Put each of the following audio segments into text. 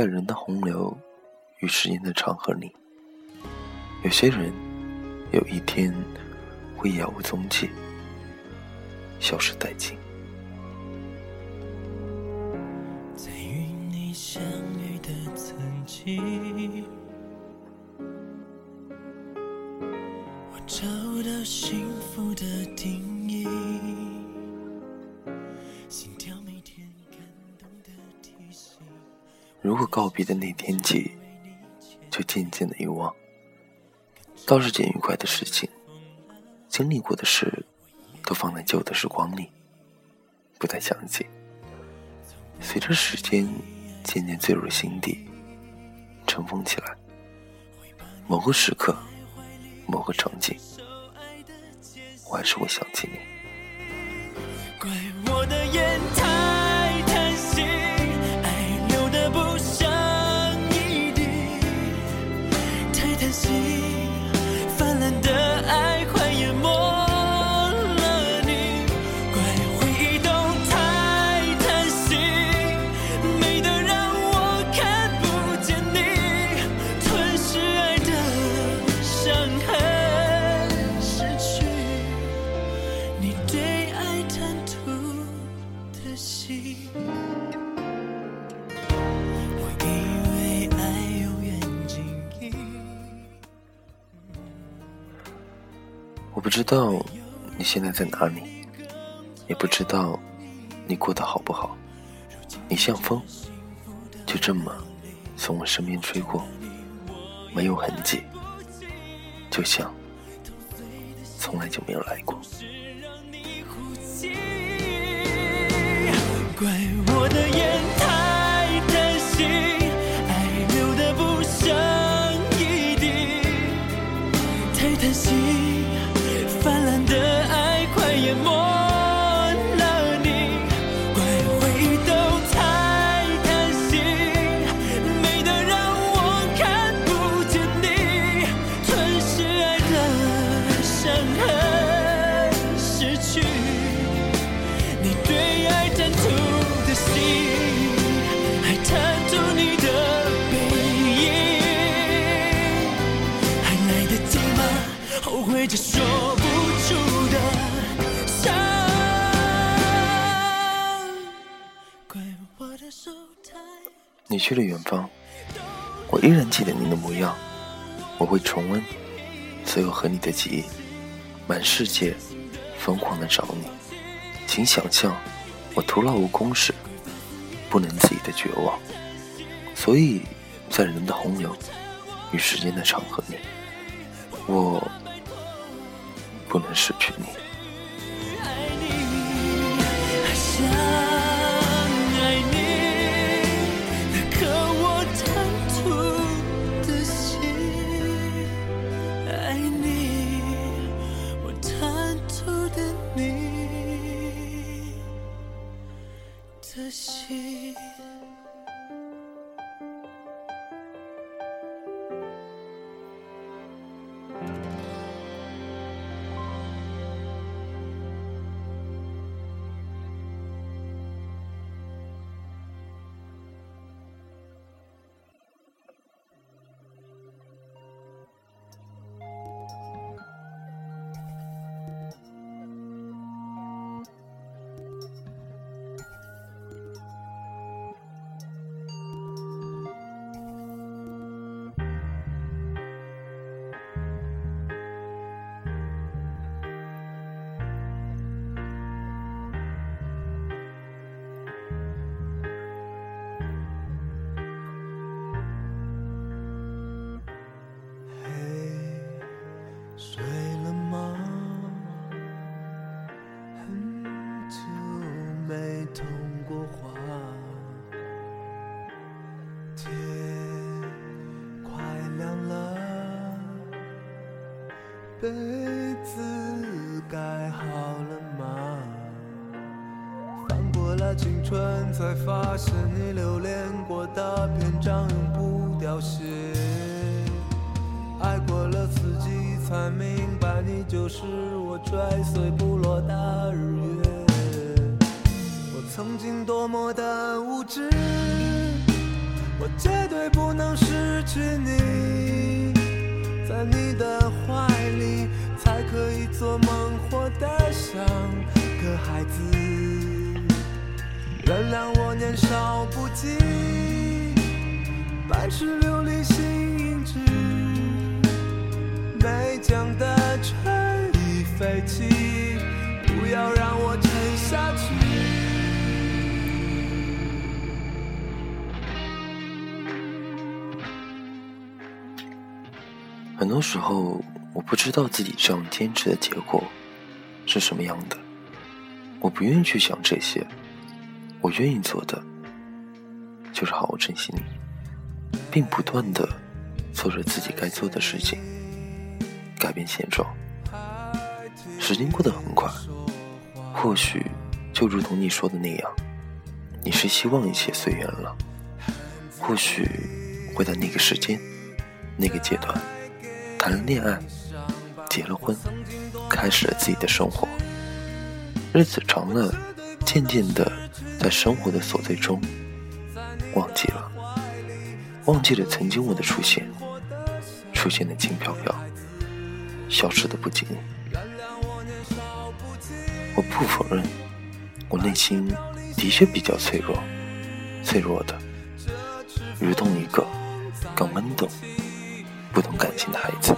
在人的洪流与时间的长河里，有些人有一天会杳无踪迹，消失殆尽。在与你相遇的曾经，我找到幸福的定义。如果告别的那天起，就渐渐的遗忘，倒是件愉快的事情。经历过的事，都放在旧的时光里，不再想起。随着时间渐渐坠入心底，尘封起来。某个时刻，某个场景，我还是会想起你。怪我的眼太不知道你现在在哪里，也不知道你过得好不好。你像风，就这么从我身边吹过，没有痕迹，就像从来就没有来过。怪我的眼太贪心，爱流的不像一滴，太贪心，泛滥的爱快淹没了你。怪回忆都太贪心，美得让我看不见你，吞噬爱的伤痕，失去。你对爱贪图的心，还贪图你的背影，还来得及吗？后悔着说去了远方，我依然记得你的模样。我会重温所有和你的记忆，满世界疯狂的找你。请想象我徒劳无功时不能自已的绝望。所以在人的洪流与时间的长河里，我不能失去你。睡了吗？很久没通过话，天快亮了，被子盖好了吗？翻过了青春，才发现你留恋过的篇章永不凋谢。爱过了四季，才明白你就是我追随不落的日月。我曾经多么的无知，我绝对不能失去你，在你的怀里才可以做梦，活得像个孩子。原谅我年少不羁，半世流离心硬志，没讲的春已飞起，不要让我沉下去。很多时候，我不知道自己这样坚持的结果是什么样的。我不愿意去想这些，我愿意做的就是好好珍惜你，并不断的做着自己该做的事情，改变现状。时间过得很快，或许就如同你说的那样，你是希望一切随缘了。或许会在那个时间、那个阶段。谈了恋爱，结了婚，开始了自己的生活。日子长了，渐渐的，在生活的琐碎中，忘记了，忘记了曾经我的出现，出现的轻飘飘，消失的不经意。我不否认，我内心的确比较脆弱，脆弱的，如同一个刚懵懂。不懂感情的孩子。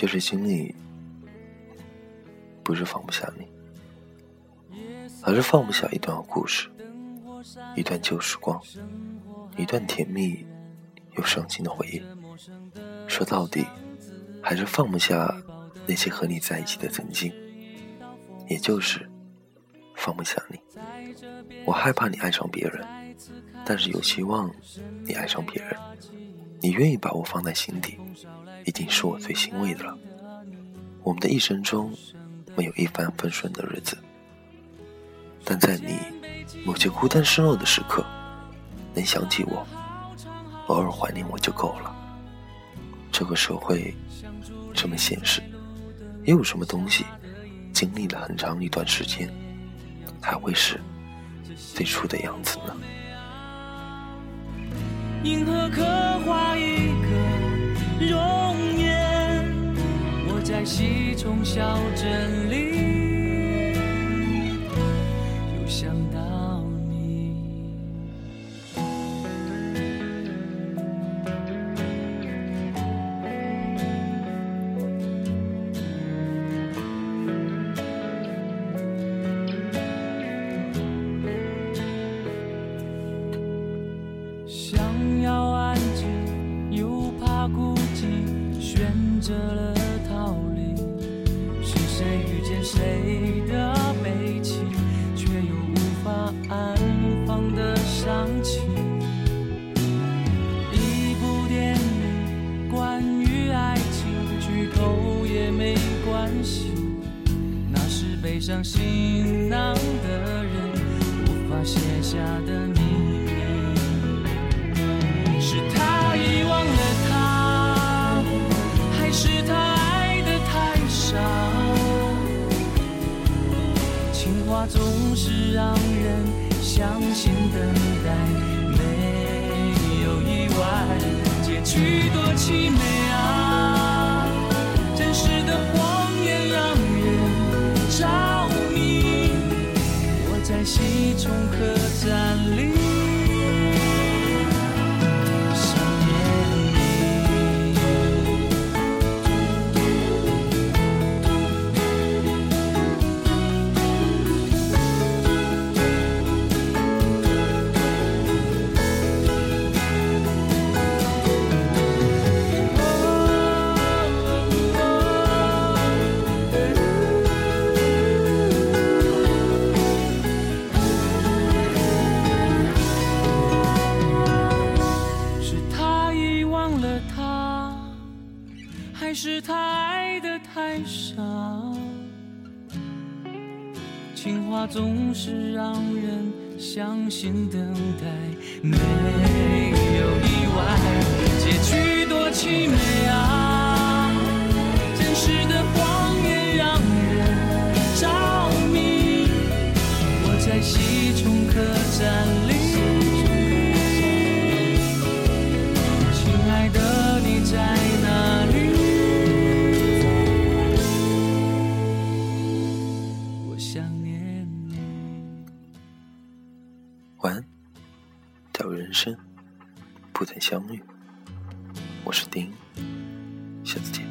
其实心里不是放不下你，而是放不下一段故事，一段旧时光，一段甜蜜又伤心的回忆。说到底，还是放不下那些和你在一起的曾经，也就是放不下你。我害怕你爱上别人，但是有希望你爱上别人。你愿意把我放在心底。一定是我最欣慰的了。我们的一生中没有一帆风顺的日子，但在你某些孤单失落的时刻，能想起我，偶尔怀念我就够了。这个社会这么现实，又有什么东西经历了很长一段时间，还会是最初的样子呢？银河刻画一个，在西冲小镇里，情？一部电影，关于爱情，剧透也没关系。那是背上行囊的人，无法写下的秘密。是他遗忘了他，还是他爱的太少？情话总是让人相信等待没有意外，结局多凄美啊！真实的谎言让人着迷。我在西冲客栈里总是让人相信等待没有意外，结局多凄美啊。人生不曾相遇，我是丁，下次见。